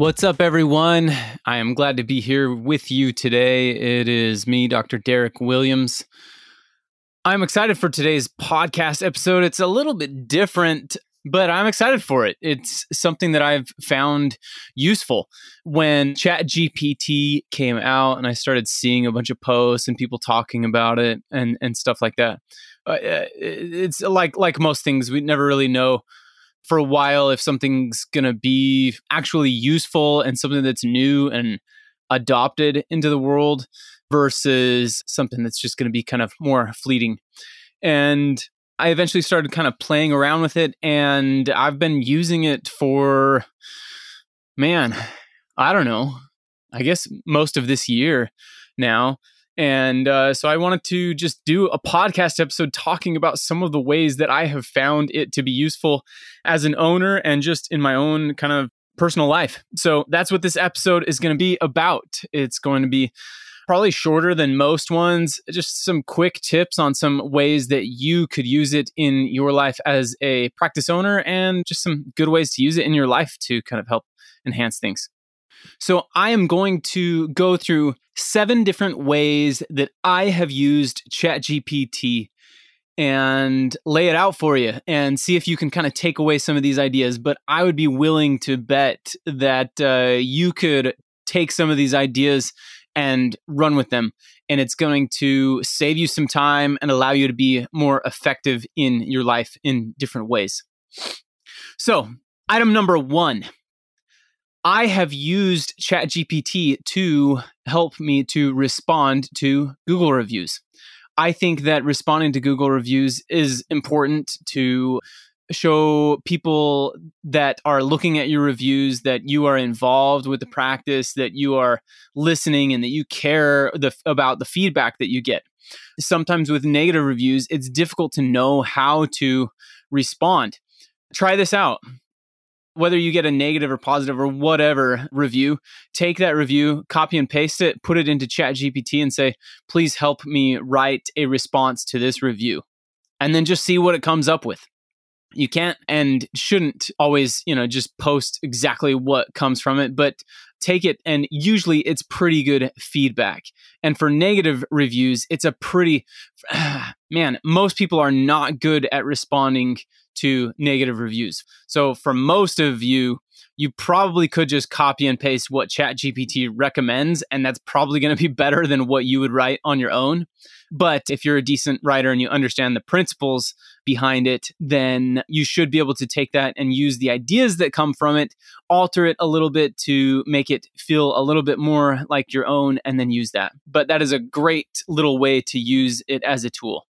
What's up, everyone? I am glad to be here with you today. It is me, Dr. Derek Williams. I'm excited for today's podcast episode. It's a little bit different, but I'm excited for it. It's something that I've found useful. When ChatGPT came out and I started seeing a bunch of posts and people talking about it and, and stuff like that, uh, it's like like most things, we never really know for a while if something's going to be actually useful and something that's new and adopted into the world versus something that's just going to be kind of more fleeting. And I eventually started kind of playing around with it and I've been using it for man, I don't know. I guess most of this year now. And uh, so I wanted to just do a podcast episode talking about some of the ways that I have found it to be useful as an owner and just in my own kind of personal life. So that's what this episode is going to be about. It's going to be probably shorter than most ones, just some quick tips on some ways that you could use it in your life as a practice owner and just some good ways to use it in your life to kind of help enhance things. So I am going to go through seven different ways that I have used ChatGPT and lay it out for you and see if you can kind of take away some of these ideas. But I would be willing to bet that uh, you could take some of these ideas and run with them. And it's going to save you some time and allow you to be more effective in your life in different ways. So, item number one I have used ChatGPT to help me to respond to Google reviews. I think that responding to Google reviews is important to show people that are looking at your reviews that you are involved with the mm-hmm. practice, that you are listening, and that you care the, about the feedback that you get. Sometimes with negative reviews, it's difficult to know how to respond. Try this out whether you get a negative or positive or whatever review, take that review, copy and paste it, put it into Chat GPT and say, please help me write a response to this review. And then just see what it comes up with. You can't and shouldn't always, you know, just post exactly what comes from it, but take it and usually it's pretty good feedback. And for negative reviews, it's a pretty man, most people are not good at responding to negative reviews. So for most of you, you probably could just copy and paste what ChatGPT recommends, and that's probably going to be better than what you would write on your own. But if you're a decent writer and you understand the principles behind it, then you should be able to take that and use the ideas that come from it, alter it a little bit to make it feel a little bit more like your own, and then use that. But that is a great little way to use it as a tool.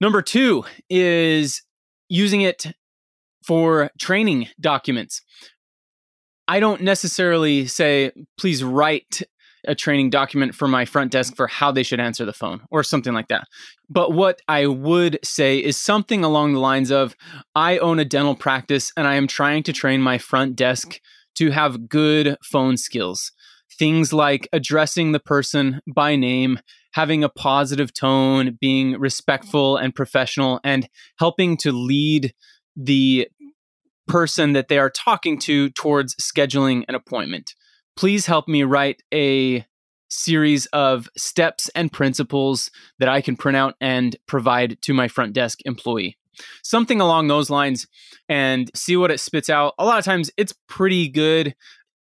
Number two is using it for training documents. I don't necessarily say, please write a training document for my front desk for how they should answer the phone or something like that. But what I would say is something along the lines of I own a dental practice and I am trying to train my front desk to have good phone skills. Things like addressing the person by name, having a positive tone, being respectful mm-hmm. and professional, and helping to lead the person that they are talking to towards scheduling an appointment. Please help me write a series of steps and principles that I can print out and provide to my front desk employee. Something along those lines and see what it spits out. A lot of times it's pretty good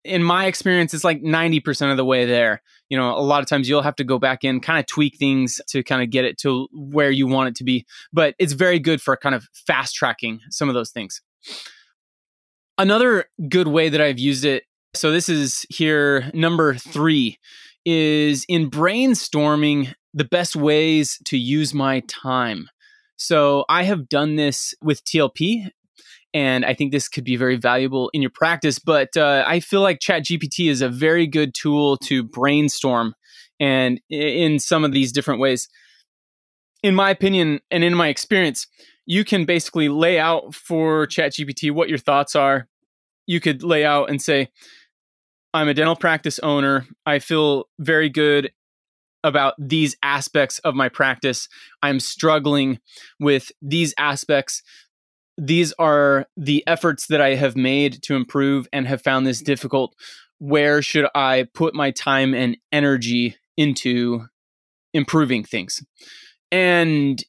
in my experience, it's like 90% of the way there. You know, a lot of times you'll have to go back in, kind of tweak things to kind of get it to where you want it to be. But it's very good for kind of fast tracking some of those things. Another good way that I've used it, so this is here, number three, is in brainstorming the best ways to use my time. So I have done this with TLP and I think this could be very valuable in your practice. But uh, I feel like ChatGPT is a very good tool to brainstorm and in some of these different ways. In my opinion and in my experience, you can basically lay out for ChatGPT what your thoughts are. You could lay out and say, I'm a dental practice owner. I feel very good about these aspects of my practice. I'm struggling with these aspects these are the efforts that I have made to improve and have found this difficult. Where should I put my time and energy into improving things? And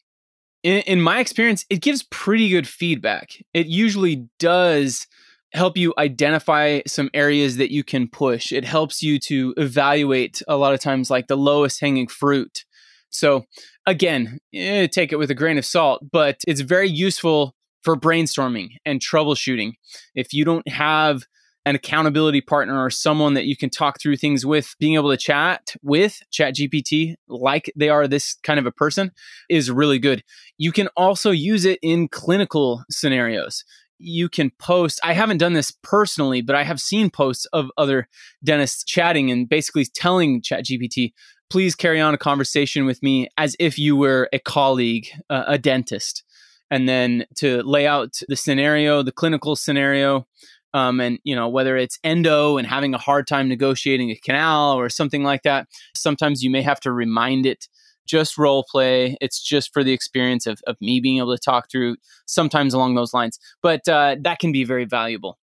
in, in my experience, it gives pretty good feedback. It usually does help you identify some areas that you can push. It helps you to evaluate a lot of times like the lowest hanging fruit. So again, eh, take it with a grain of salt, but it's very useful for brainstorming and troubleshooting. If you don't have an accountability partner or someone that you can talk through things with, being able to chat with ChatGPT like they are this kind of a person is really good. You can also use it in clinical scenarios. You can post, I haven't done this personally, but I have seen posts of other dentists chatting and basically telling ChatGPT, please carry on a conversation with me as if you were a colleague, uh, a dentist and then to lay out the scenario, the clinical scenario, um, and you know whether it's endo and having a hard time negotiating a canal or something like that. Sometimes you may have to remind it. Just role play. It's just for the experience of, of me being able to talk through. Sometimes along those lines, but uh, that can be very valuable.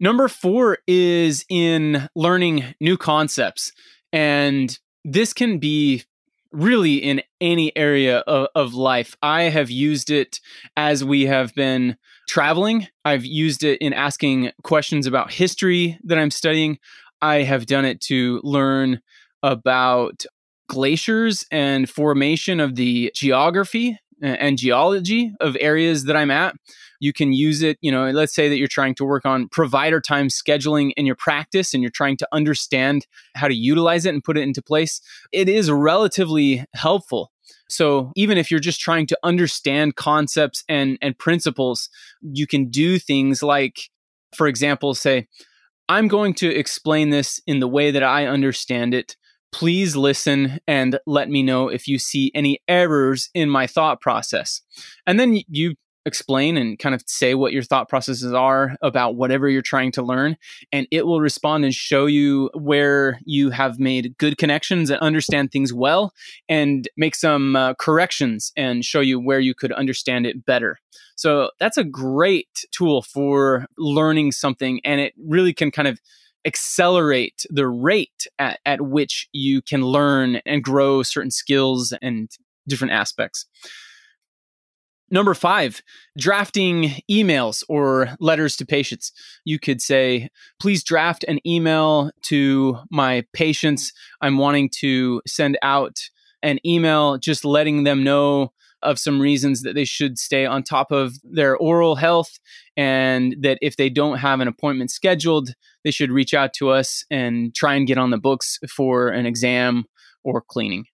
Number four is in learning new concepts, and this can be really in any area of, of, life. I have used it as we have been traveling. I've used it in asking questions about history that I'm studying. I have done it to learn about glaciers and formation of the geography and geology of areas that I'm at. You can use it, you know, let's say that you're trying to work on provider time scheduling in your practice and you're trying to understand how to utilize it and put it into place. It is relatively helpful. So even if you're just trying to understand concepts and, and principles, you can do things like, for example, say, I'm going to explain this in the way that I understand it. Please listen and let me know if you see any errors in my thought process. And then you explain and kind of say what your thought processes are about whatever you're trying to learn and it will respond and show you where you have made good connections and understand things well and make some uh, corrections and show you where you could understand it better so that's a great tool for learning something and it really can kind of accelerate the rate at, at which you can learn and grow certain skills and different aspects Number five, drafting emails or letters to patients. You could say, please draft an email to my patients. I'm wanting to send out an email just letting them know of some reasons that they should stay on top of their oral health and that if they don't have an appointment scheduled, they should reach out to us and try and get on the books for an exam or cleaning.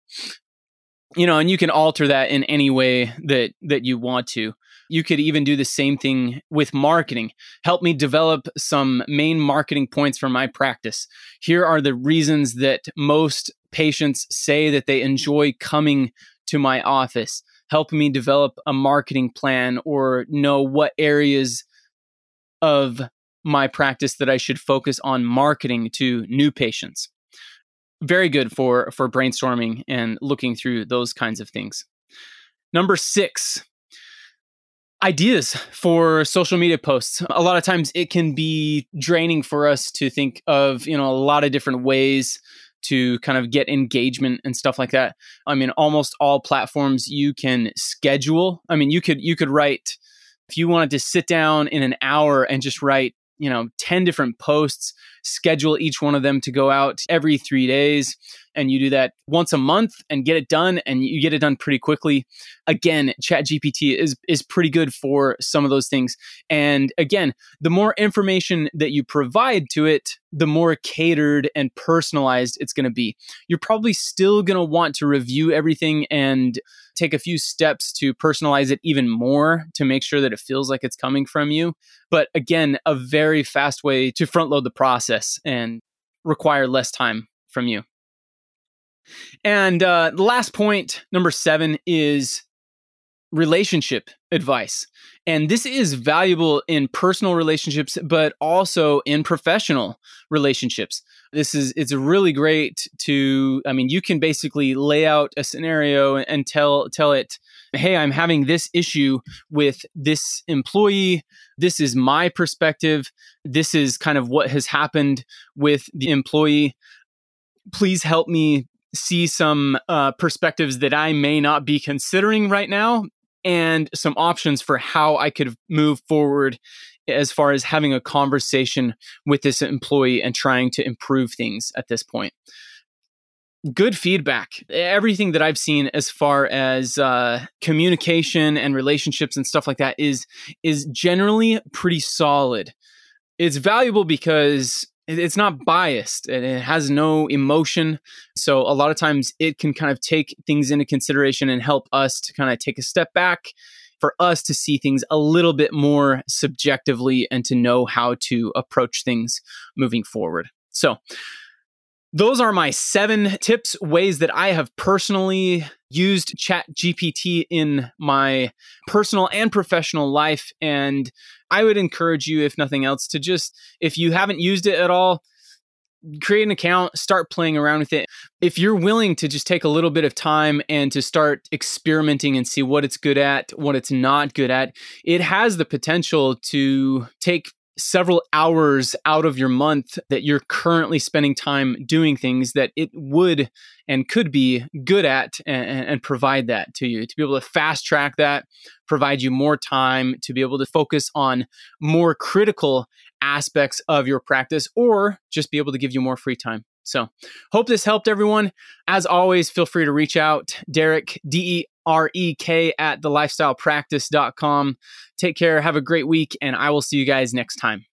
You know and you can alter that in any way that that you want to. You could even do the same thing with marketing. Help me develop some main marketing points for my practice. Here are the reasons that most patients say that they enjoy coming to my office help me develop a marketing plan or know what areas of my practice that I should focus on marketing to new patients very good for for brainstorming and looking through those kinds of things. Number 6, ideas for social media posts. A lot of times it can be draining for us to think of, you know, a lot of different ways to kind of get engagement and stuff like that. I mean, almost all platforms you can schedule. I mean, you could you could write if you wanted to sit down in an hour and just write you know 10 different posts schedule each one of them to go out every 3 days and you do that once a month and get it done and you get it done pretty quickly. Again ChatGPT is is pretty good for some of those things. And again the more information that you provide to it the more catered and personalized it's going to be. You're probably still going to want to review everything and take a few steps to personalize it even more to make sure that it feels like it's coming from you. But again a very fast way to front load the process and require less time from you and uh, the last point, number seven, is relationship advice. And this is valuable in personal relationships, but also in professional relationships. This is it's really great to I mean, you can basically lay out a scenario and tell tell it hey, I'm having this issue with this employee. This is my perspective. This is kind of what has happened with the employee. Please help me see some uh, perspectives that I may not be considering right now and some options for how I could move forward as far as having a conversation with this employee and trying to improve things at this point. Good feedback. Everything that I've seen as far as uh, communication and relationships and stuff like that is is generally pretty solid. It's valuable because it's not biased and it has no emotion. So a lot of times it can kind of take things into consideration and help us to kind of take a step back for us to see things a little bit more subjectively and to know how to approach things moving forward. So those are my seven tips, ways that I have personally used Chat GPT in my personal and professional life. And I would encourage you, if nothing else, to just, if you haven't used it at all, create an account, start playing around with it. If you're willing to just take a little bit of time and to start experimenting and see what it's good at, what it's not good at, it has the potential to take several hours out of your month that you're currently spending time doing things that it would and could be good at and, and, provide that to you. To be able to fast track that provide you more time to be able to focus on more critical aspects of your practice or just be able to give you more free time. So hope this helped everyone. As always feel free to reach out. Derek d-e R E K at thelifestylepractice.com. Take care. Have a great week, and I will see you guys next time.